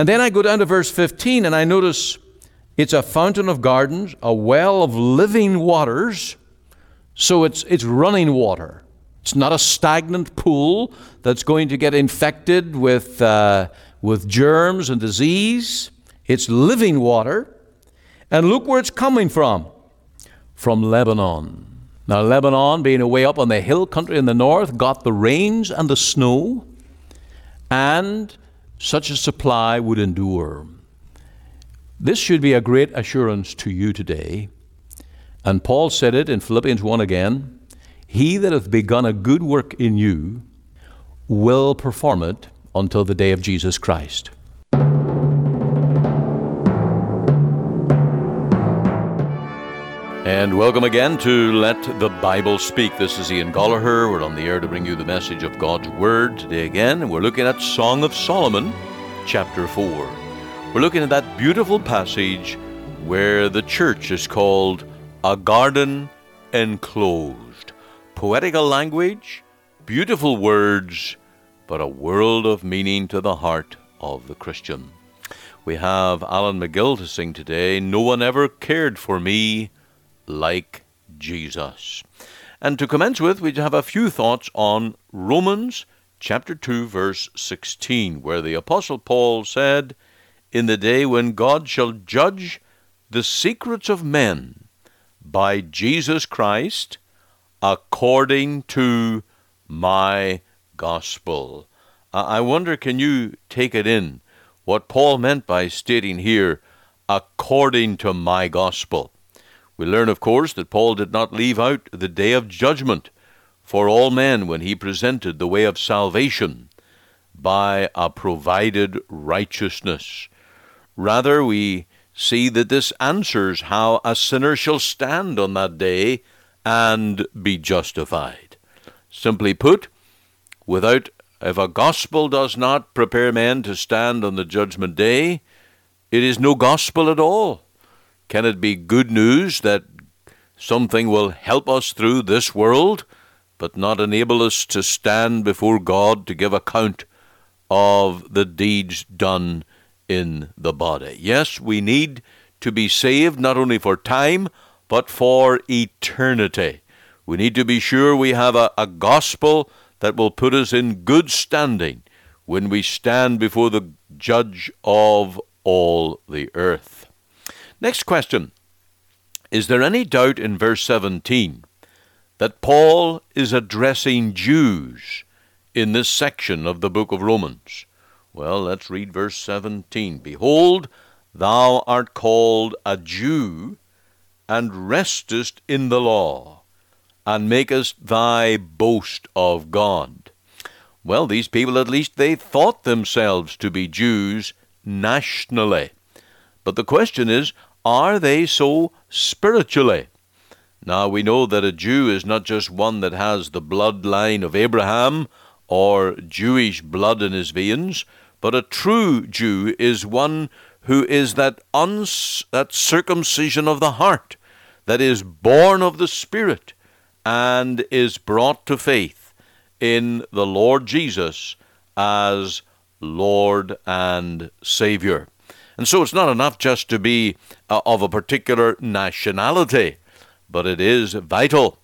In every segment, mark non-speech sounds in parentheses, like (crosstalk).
And then I go down to verse 15 and I notice it's a fountain of gardens, a well of living waters. So it's, it's running water. It's not a stagnant pool that's going to get infected with, uh, with germs and disease. It's living water. And look where it's coming from from Lebanon. Now, Lebanon, being away up on the hill country in the north, got the rains and the snow, and such a supply would endure. This should be a great assurance to you today. And Paul said it in Philippians 1 again He that hath begun a good work in you will perform it until the day of Jesus Christ. And welcome again to Let the Bible Speak. This is Ian Goligher. We're on the air to bring you the message of God's Word today again. We're looking at Song of Solomon, chapter 4. We're looking at that beautiful passage where the church is called a garden enclosed. Poetical language, beautiful words, but a world of meaning to the heart of the Christian. We have Alan McGill to sing today. No one ever cared for me like Jesus. And to commence with, we have a few thoughts on Romans chapter 2, verse 16, where the Apostle Paul said, In the day when God shall judge the secrets of men by Jesus Christ, according to my gospel. I wonder, can you take it in what Paul meant by stating here, according to my gospel? We learn, of course, that Paul did not leave out the day of judgment for all men when he presented the way of salvation by a provided righteousness. Rather, we see that this answers how a sinner shall stand on that day and be justified. Simply put, without if a gospel does not prepare men to stand on the judgment day, it is no gospel at all. Can it be good news that something will help us through this world, but not enable us to stand before God to give account of the deeds done in the body? Yes, we need to be saved not only for time, but for eternity. We need to be sure we have a, a gospel that will put us in good standing when we stand before the judge of all the earth. Next question Is there any doubt in verse 17 that Paul is addressing Jews in this section of the book of Romans? Well, let's read verse 17. Behold, thou art called a Jew, and restest in the law, and makest thy boast of God. Well, these people at least they thought themselves to be Jews nationally. But the question is, are they so spiritually? Now we know that a Jew is not just one that has the bloodline of Abraham or Jewish blood in his veins, but a true Jew is one who is that, uns- that circumcision of the heart, that is born of the Spirit, and is brought to faith in the Lord Jesus as Lord and Savior. And so it's not enough just to be uh, of a particular nationality, but it is vital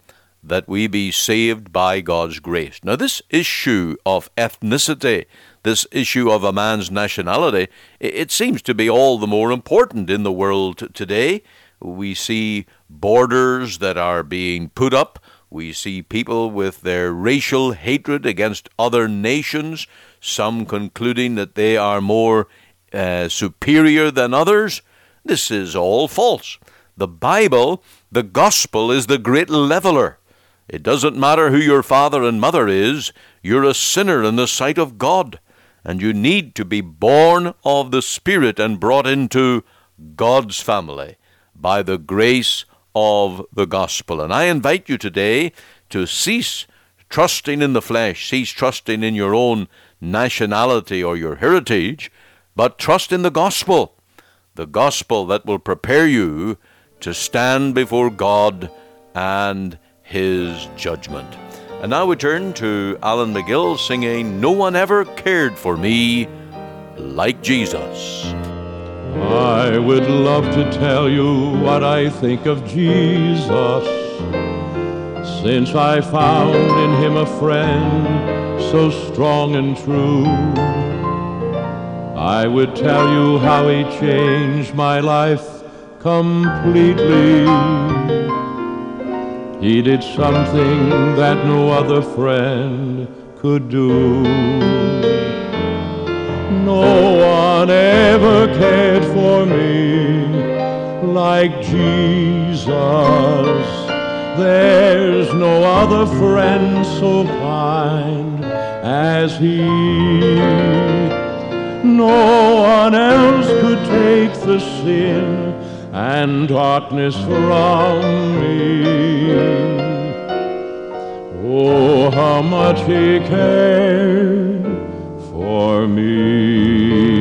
that we be saved by God's grace. Now, this issue of ethnicity, this issue of a man's nationality, it seems to be all the more important in the world today. We see borders that are being put up. We see people with their racial hatred against other nations, some concluding that they are more uh, superior than others. This is all false. The Bible, the gospel, is the great leveler. It doesn't matter who your father and mother is, you're a sinner in the sight of God, and you need to be born of the Spirit and brought into God's family by the grace of the gospel. And I invite you today to cease trusting in the flesh, cease trusting in your own nationality or your heritage, but trust in the gospel, the gospel that will prepare you to stand before God and His judgment. And now we turn to Alan McGill singing, No One Ever Cared for Me like Jesus. I would love to tell you what I think of Jesus, since I found in him a friend so strong and true. I would tell you how he changed my life completely. He did something that no other friend could do. No one ever cared for me like Jesus. There's no other friend so kind as he. No one else could take the sin and darkness from me. Oh, how much he cared for me.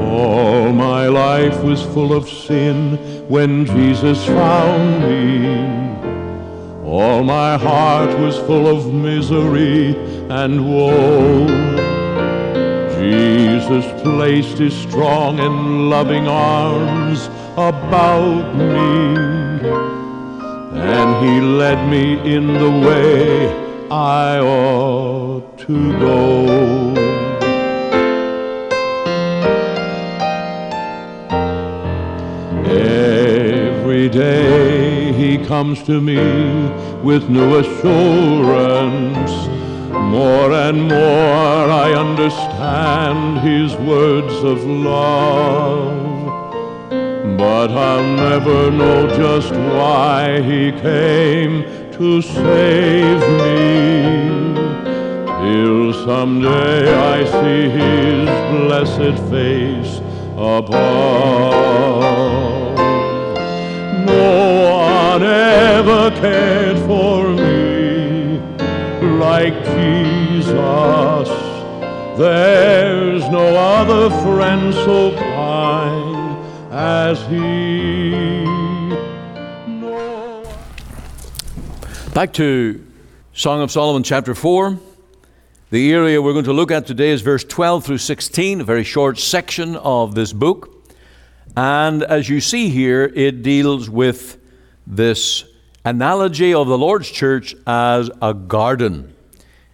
All my life was full of sin when Jesus found me. All my heart was full of misery and woe. Jesus placed his strong and loving arms about me, and he led me in the way I ought to go. Every day comes to me with new assurance. More and more I understand his words of love. But I'll never know just why he came to save me. Till someday I see his blessed face above. One ever cared for me like Jesus. There's no other friend so kind as he. No. Back to Song of Solomon, chapter 4. The area we're going to look at today is verse 12 through 16, a very short section of this book. And as you see here, it deals with this analogy of the Lord's church as a garden.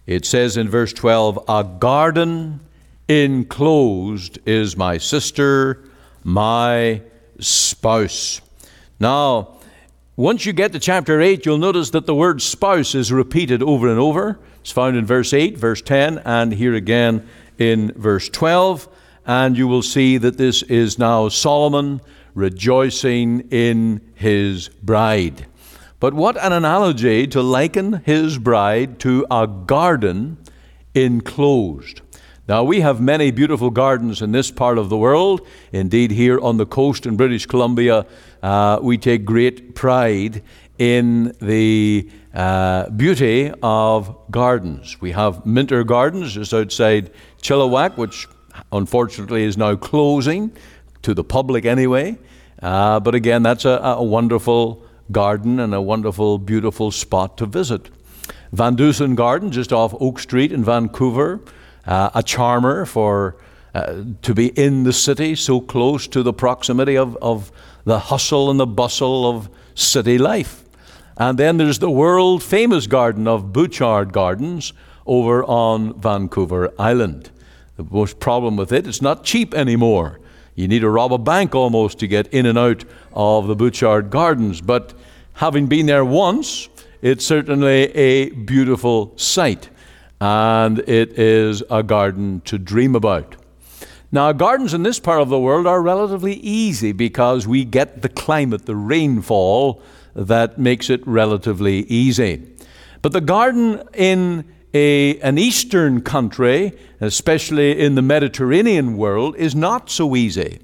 It says in verse 12, A garden enclosed is my sister, my spouse. Now, once you get to chapter 8, you'll notice that the word spouse is repeated over and over. It's found in verse 8, verse 10, and here again in verse 12. And you will see that this is now Solomon rejoicing in his bride. But what an analogy to liken his bride to a garden enclosed. Now, we have many beautiful gardens in this part of the world. Indeed, here on the coast in British Columbia, uh, we take great pride in the uh, beauty of gardens. We have Minter Gardens just outside Chilliwack, which unfortunately is now closing to the public anyway. Uh, but again, that's a, a, wonderful garden and a wonderful, beautiful spot to visit. Van Dusen Garden, just off Oak Street in Vancouver, uh, a charmer for uh, to be in the city, so close to the proximity of, of the hustle and the bustle of city life. And then there's the world famous garden of Butchart Gardens over on Vancouver Island. The most problem with it, it's not cheap anymore. You need to rob a bank almost to get in and out of the Butchart Gardens. But having been there once, it's certainly a beautiful sight. And it is a garden to dream about. Now, gardens in this part of the world are relatively easy because we get the climate, the rainfall, that makes it relatively easy. But the garden in a, an eastern country, especially in the Mediterranean world, is not so easy.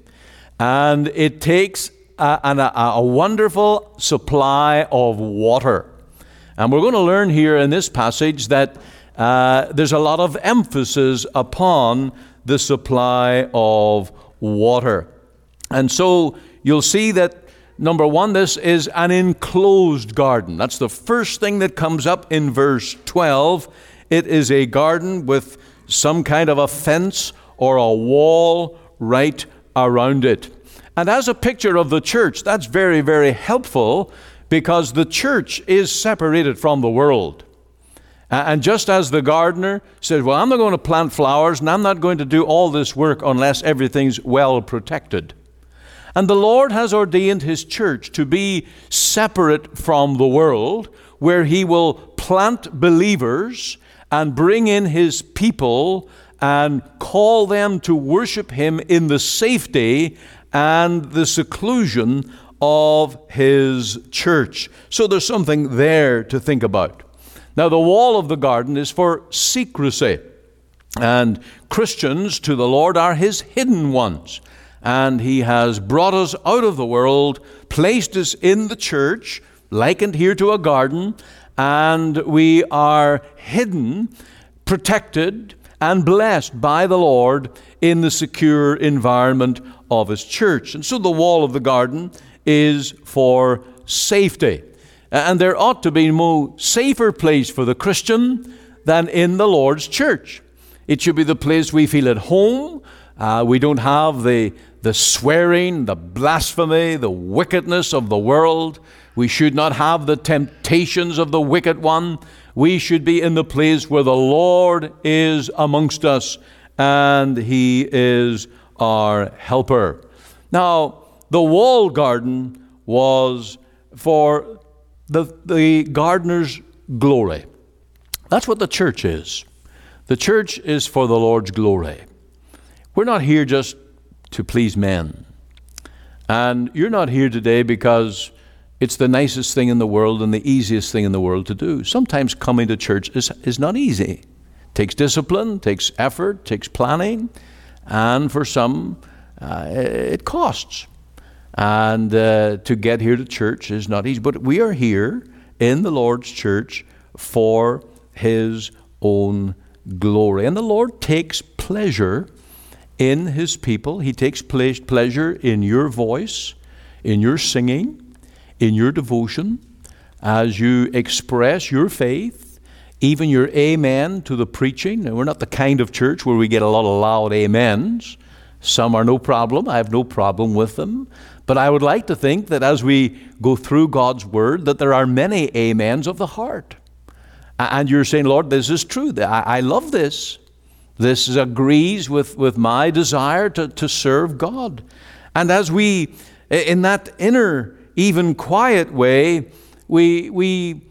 And it takes a, a, a wonderful supply of water. And we're going to learn here in this passage that uh, there's a lot of emphasis upon the supply of water. And so you'll see that number one, this is an enclosed garden. That's the first thing that comes up in verse 12 it is a garden with some kind of a fence or a wall right around it. And as a picture of the church, that's very, very helpful because the church is separated from the world. And just as the gardener says, Well, I'm not going to plant flowers and I'm not going to do all this work unless everything's well protected. And the Lord has ordained His church to be separate from the world, where He will plant believers and bring in His people and call them to worship Him in the safety and the seclusion of His church. So there's something there to think about. Now, the wall of the garden is for secrecy, and Christians to the Lord are His hidden ones. And He has brought us out of the world, placed us in the church, likened here to a garden, and we are hidden, protected, and blessed by the Lord in the secure environment of His church. And so the wall of the garden is for safety. And there ought to be no safer place for the Christian than in the Lord's church. It should be the place we feel at home. Uh, we don't have the, the swearing, the blasphemy, the wickedness of the world. We should not have the temptations of the wicked one. We should be in the place where the Lord is amongst us and He is our helper. Now, the wall garden was for the, the gardener's glory. That's what the church is. The church is for the Lord's glory. We're not here just to please men. And you're not here today because it's the nicest thing in the world and the easiest thing in the world to do. Sometimes coming to church is, is not easy. It takes discipline, takes effort, takes planning, and for some, uh, it costs. And uh, to get here to church is not easy. But we are here in the Lord's church for His own glory. And the Lord takes pleasure in His people. He takes pleasure in your voice, in your singing, in your devotion, as you express your faith, even your amen to the preaching. Now, we're not the kind of church where we get a lot of loud amens. Some are no problem. I have no problem with them. But I would like to think that as we go through God's Word, that there are many amens of the heart. And you're saying, Lord, this is true. I, love this. This agrees with, with my desire to, to serve God. And as we, in that inner, even quiet way, we, we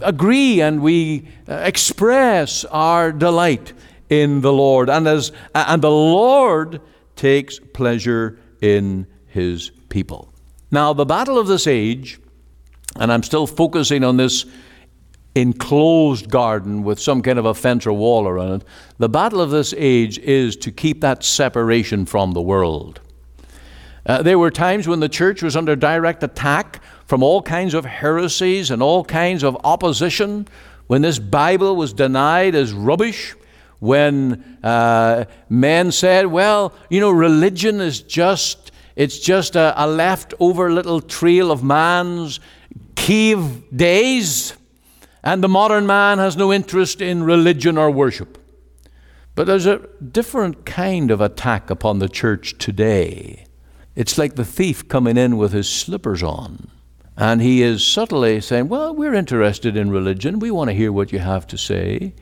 agree and we uh, express our delight in the Lord. And, as, and the Lord takes pleasure in his people. Now, the battle of this age, and I'm still focusing on this enclosed garden with some kind of a fence or wall around it, the battle of this age is to keep that separation from the world. Uh, there were times when the church was under direct attack from all kinds of heresies and all kinds of opposition, when this Bible was denied as rubbish, when uh, men said, well, you know, religion is just it's just a, a leftover little trail of man's cave days, and the modern man has no interest in religion or worship. But there's a different kind of attack upon the church today. It's like the thief coming in with his slippers on. And he is subtly saying, Well, we're interested in religion. We want to hear what you have to say.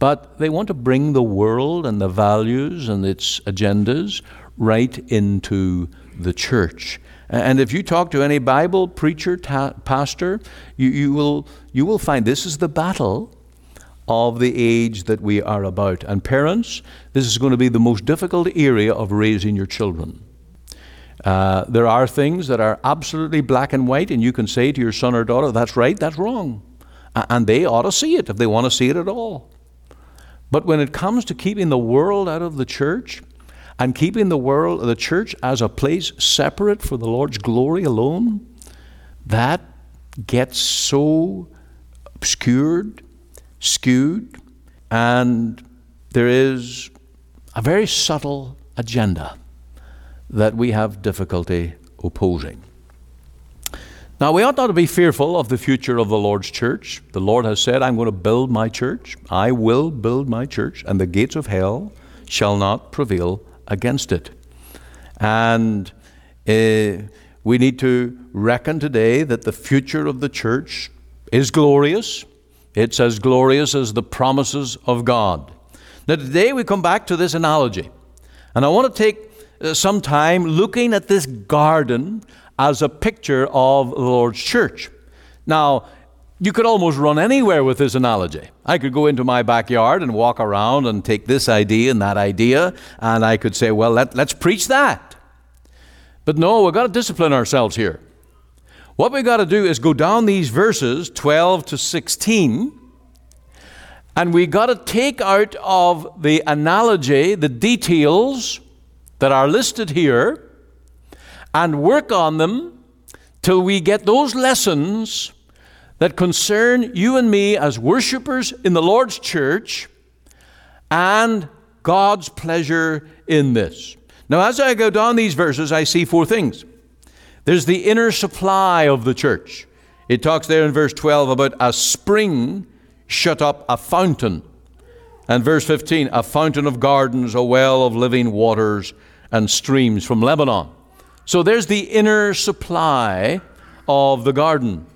But they want to bring the world and the values and its agendas right into the church. And if you talk to any Bible preacher, ta- pastor, you, you, will, you will find this is the battle of the age that we are about. And parents, this is going to be the most difficult area of raising your children. Uh, there are things that are absolutely black and white, and you can say to your son or daughter, that's right, that's wrong. And they ought to see it if they want to see it at all. But when it comes to keeping the world out of the church, and keeping the world, the church, as a place separate for the Lord's glory alone, that gets so obscured, skewed, and there is a very subtle agenda that we have difficulty opposing. Now, we ought not to be fearful of the future of the Lord's church. The Lord has said, I'm going to build my church. I will build my church, and the gates of hell shall not prevail against it. And uh, we need to reckon today that the future of the church is glorious. It's as glorious as the promises of God. Now, today we come back to this analogy. And I want to take Uh, some time looking at this garden as a picture of the Lord's church. Now, you could almost run anywhere with this analogy. I could go into my backyard and walk around and take this idea and that idea, and I could say, well, let, let's preach that. But no, we've got to discipline ourselves here. What we've got to do is go down these verses, 12 to 16, and we've got to take out of the analogy the details that are listed here and work on them till we get those lessons that concern you and me as worshippers in the Lord's church and God's pleasure in this. Now, as I go down these verses, I see four things. There's the inner supply of the church. It talks there in verse 12 about a spring shut up, a fountain. And verse 15, a fountain of gardens, a well of living waters and streams from Lebanon. So there's the inner supply of the garden.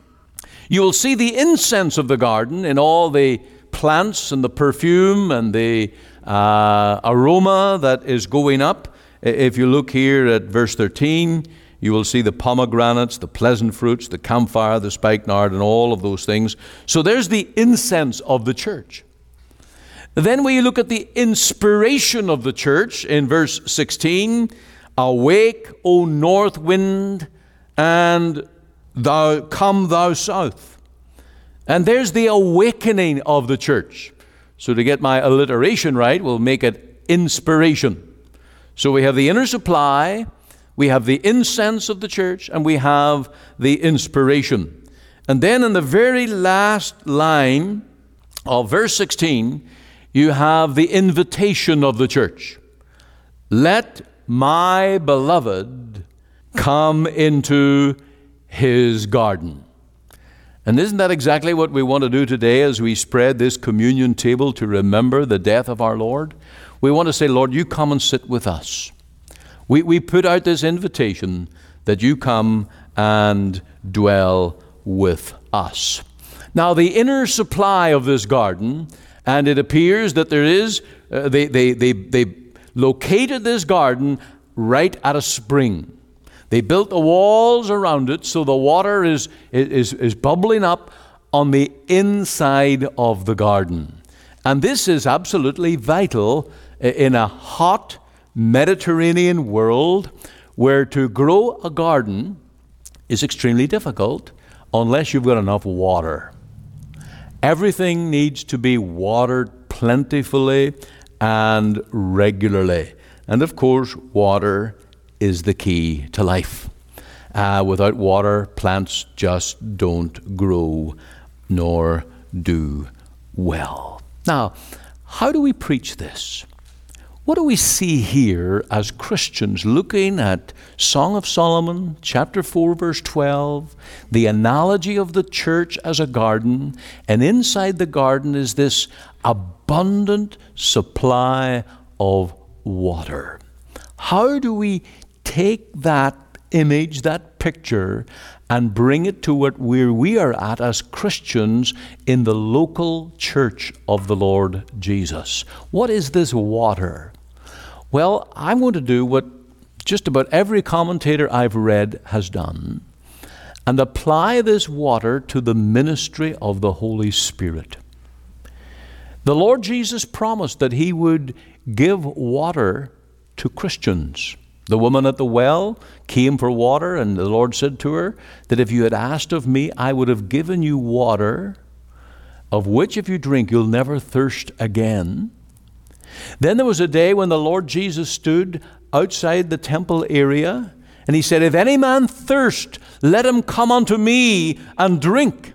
You will see the incense of the garden in all the plants and the perfume and the uh, aroma that is going up. If you look here at verse 13, you will see the pomegranates, the pleasant fruits, the camphire, the spikenard, and all of those things. So there's the incense of the church. Then we look at the inspiration of the church in verse 16 Awake, O north wind, and thou come thou south. And there's the awakening of the church. So to get my alliteration right, we'll make it inspiration. So we have the inner supply, we have the incense of the church, and we have the inspiration. And then in the very last line of verse 16, you have the invitation of the church. Let my beloved come into his garden. And isn't that exactly what we want to do today as we spread this communion table to remember the death of our Lord? We want to say, Lord, you come and sit with us. We, we put out this invitation that you come and dwell with us. Now, the inner supply of this garden, and it appears that there is, uh, they, they, they, they located this garden right at a spring. They built the walls around it so the water is, is, is bubbling up on the inside of the garden. And this is absolutely vital in a hot Mediterranean world where to grow a garden is extremely difficult unless you've got enough water. Everything needs to be watered plentifully and regularly. And of course, water is the key to life. Uh, without water, plants just don't grow nor do well. Now, how do we preach this? What do we see here as Christians looking at Song of Solomon, chapter 4, verse 12, the analogy of the church as a garden, and inside the garden is this abundant supply of water. How do we take that image, that picture, and bring it to what where we are at as Christians in the local church of the Lord Jesus? What is this water? Well, I'm going to do what just about every commentator I've read has done and apply this water to the ministry of the Holy Spirit. The Lord Jesus promised that He would give water to Christians. The woman at the well came for water, and the Lord said to her that if you had asked of me, I would have given you water, of which if you drink, you'll never thirst again. Then there was a day when the Lord Jesus stood outside the temple area, and he said, If any man thirst, let him come unto me and drink.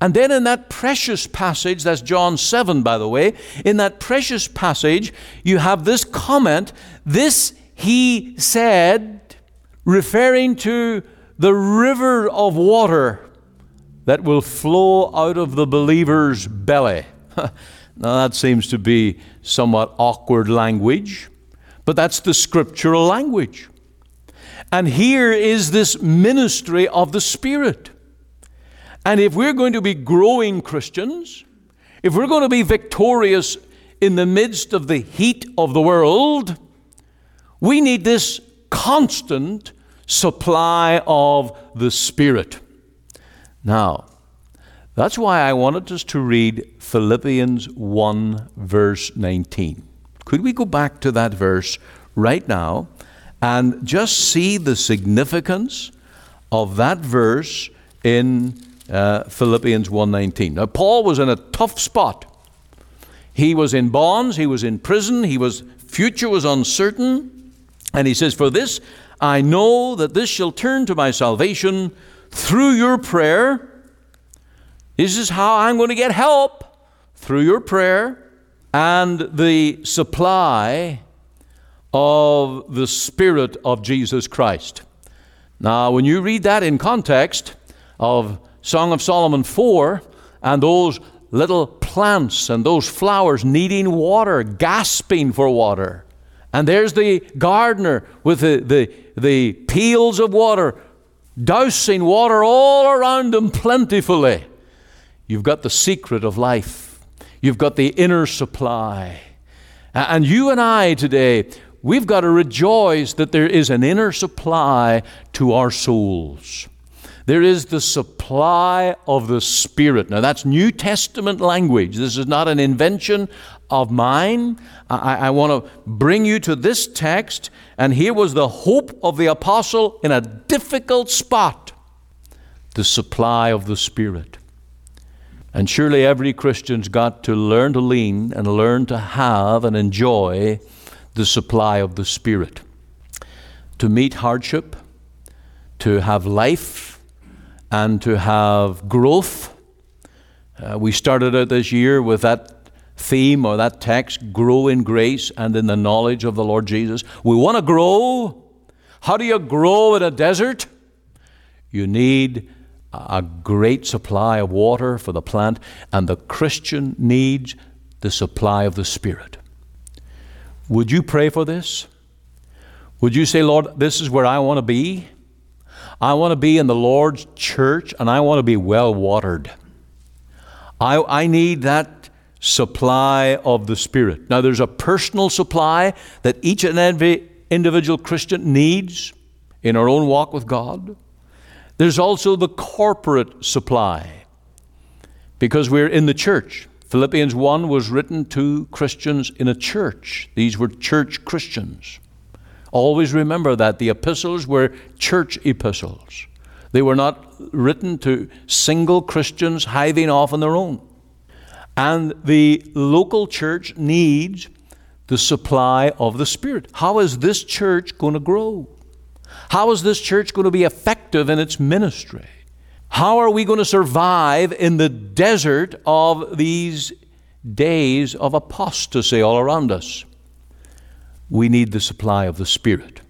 And then in that precious passage, that's John 7, by the way, in that precious passage, you have this comment This he said, referring to the river of water that will flow out of the believer's belly. (laughs) now, that seems to be somewhat awkward language, but that's the scriptural language. And here is this ministry of the Spirit. And if we're going to be growing Christians, if we're going to be victorious in the midst of the heat of the world, we need this constant supply of the Spirit. Now, that's why I wanted us to read Philippians 1, verse 19. Could we go back to that verse right now and just see the significance of that verse in uh, Philippians 1:19. Now Paul was in a tough spot. He was in bonds, he was in prison, he was future was uncertain, and he says, "For this I know that this shall turn to my salvation through your prayer." This is how I'm going to get help through your prayer and the supply of the Spirit of Jesus Christ. Now, when you read that in context of Song of Solomon 4 and those little plants and those flowers needing water, gasping for water, and there's the gardener with the, the, the peels of water, dousing water all around them plentifully. You've got the secret of life. You've got the inner supply. And you and I today, we've got to rejoice that there is an inner supply to our souls. There is the supply of the Spirit. Now, that's New Testament language. This is not an invention of mine. I, I want to bring you to this text, and here was the hope of the apostle in a difficult spot the supply of the Spirit. And surely every Christian's got to learn to lean and learn to have and enjoy the supply of the Spirit. To meet hardship, to have life, and to have growth. Uh, we started out this year with that theme or that text grow in grace and in the knowledge of the Lord Jesus. We want to grow. How do you grow in a desert? You need a great supply of water for the plant, and the Christian needs the supply of the Spirit. Would you pray for this? Would you say, Lord, this is where I want to be? I want to be in the Lord's church and I want to be well watered. I, I need that supply of the Spirit. Now, there's a personal supply that each and every individual Christian needs in our own walk with God. There's also the corporate supply because we're in the church. Philippians 1 was written to Christians in a church. These were church Christians. Always remember that the epistles were church epistles. They were not written to single Christians hiving off on their own. And the local church needs the supply of the Spirit. How is this church going to grow? How is this church going to be effective in its ministry? How are we going to survive in the desert of these days of apostasy all around us? We need the supply of the Spirit,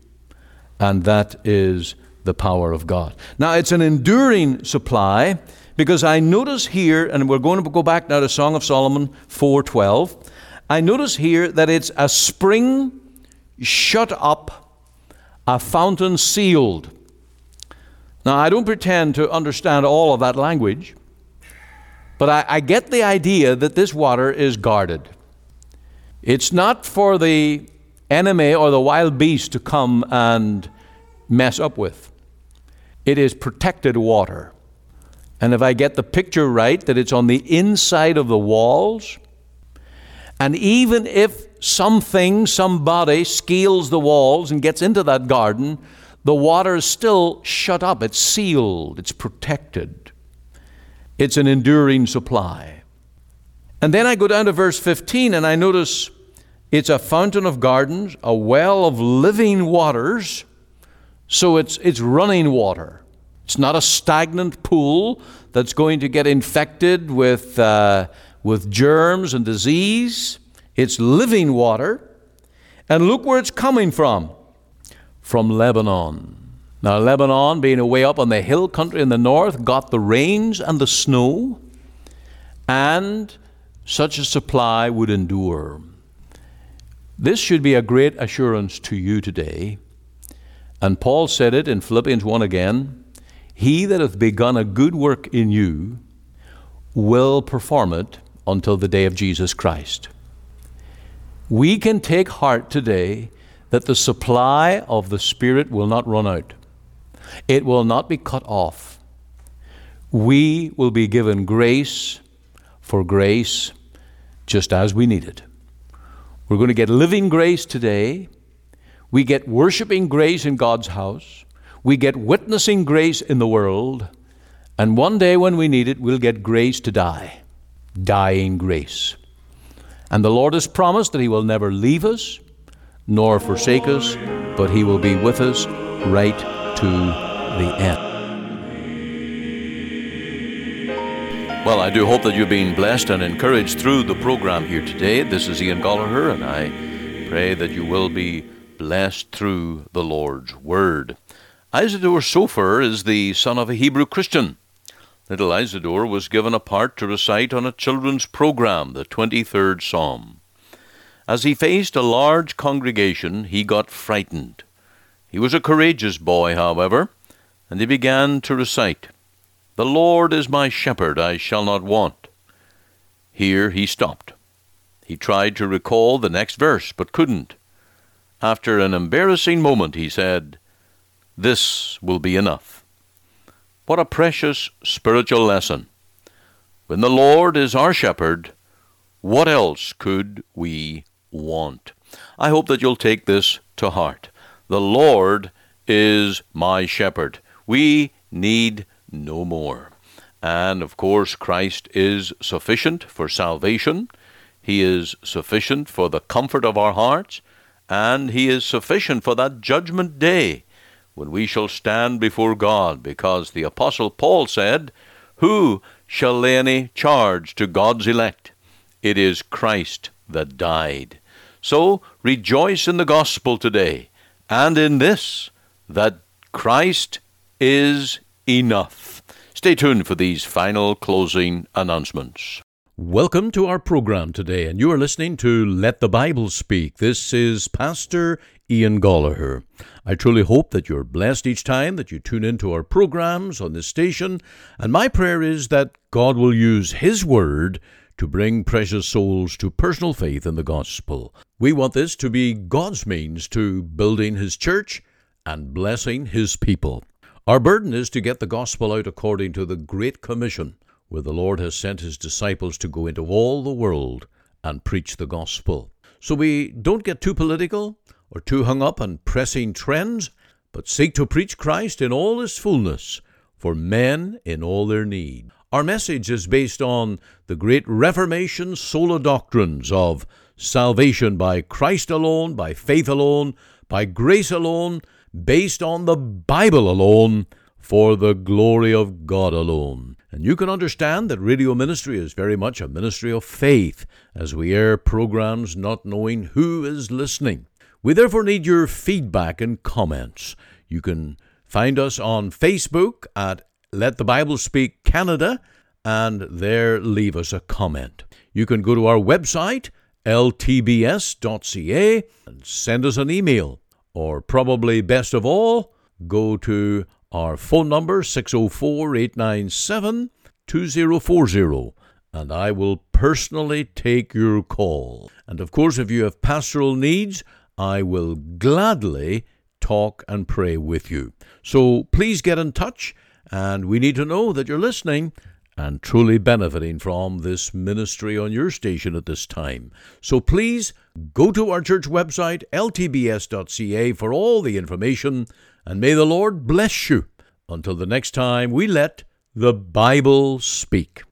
and that is the power of God. Now, it's an enduring supply because I notice here, and we're going to go back now to Song of Solomon 4:12. I notice here that it's a spring shut up a fountain sealed. Now, I don't pretend to understand all of that language, but I, I, get the idea that this water is guarded. It's not for the enemy or the wild beast to come and mess up with. It is protected water. And if I get the picture right, that it's on the inside of the walls, and even if something, somebody scales the walls and gets into that garden, the water is still shut up. It's sealed, it's protected, it's an enduring supply. And then I go down to verse 15 and I notice it's a fountain of gardens, a well of living waters. So it's, it's running water. It's not a stagnant pool that's going to get infected with, uh, with germs and disease. It's living water. And look where it's coming from from Lebanon. Now, Lebanon, being away up on the hill country in the north, got the rains and the snow, and such a supply would endure. This should be a great assurance to you today. And Paul said it in Philippians 1 again He that hath begun a good work in you will perform it until the day of Jesus Christ. We can take heart today that the supply of the Spirit will not run out, it will not be cut off. We will be given grace for grace just as we need it. We're going to get living grace today. We get worshiping grace in God's house. We get witnessing grace in the world. And one day when we need it, we'll get grace to die. Dying grace. And the Lord has promised that He will never leave us nor forsake us, but He will be with us right to the end. Well, I do hope that you've been blessed and encouraged through the program here today. This is Ian Goligher, and I pray that you will be blessed through the Lord's Word. Isidore Sofer is the son of a Hebrew Christian. Little Isidore was given a part to recite on a children's program, the 23rd Psalm. As he faced a large congregation, he got frightened. He was a courageous boy, however, and he began to recite. The Lord is my shepherd, I shall not want. Here he stopped. He tried to recall the next verse, but couldn't. After an embarrassing moment, he said, This will be enough. What a precious spiritual lesson. When the Lord is our shepherd, what else could we want? I hope that you'll take this to heart. The Lord is my shepherd. We need no more. And of course, Christ is sufficient for salvation. He is sufficient for the comfort of our hearts. And He is sufficient for that judgment day when we shall stand before God, because the Apostle Paul said, Who shall lay any charge to God's elect? It is Christ that died. So rejoice in the gospel today, and in this, that Christ is enough. Stay tuned for these final closing announcements. Welcome to our program today, and you are listening to Let the Bible Speak. This is Pastor Ian Goligher. I truly hope that you're blessed each time that you tune into our programs on this station, and my prayer is that God will use His Word to bring precious souls to personal faith in the gospel. We want this to be God's means to building His church and blessing His people. Our burden is to get the gospel out according to the Great Commission, where the Lord has sent his disciples to go into all the world and preach the gospel. So we don't get too political or too hung up on pressing trends, but seek to preach Christ in all his fullness for men in all their need. Our message is based on the great Reformation sola doctrines of salvation by Christ alone, by faith alone, by grace alone, based on the Bible alone, for the glory of God alone. And you can understand that radio ministry is very much a ministry of faith as we air programs not knowing who is listening. We therefore need your feedback and comments. You can find us on Facebook at Let the Bible Speak Canada and there leave us a comment. You can go to our website, ltbs.ca, and send us an email or probably best of all, go to our phone number 604 897 2040 and I will personally take your call. And of course, if you have pastoral needs, I will gladly talk and pray with you. So please get in touch, and we need to know that you're listening and truly benefiting from this ministry on your station at this time. So please go to our church website, ltbs.ca, for all the information, and may the Lord bless you until the next time we let the Bible speak.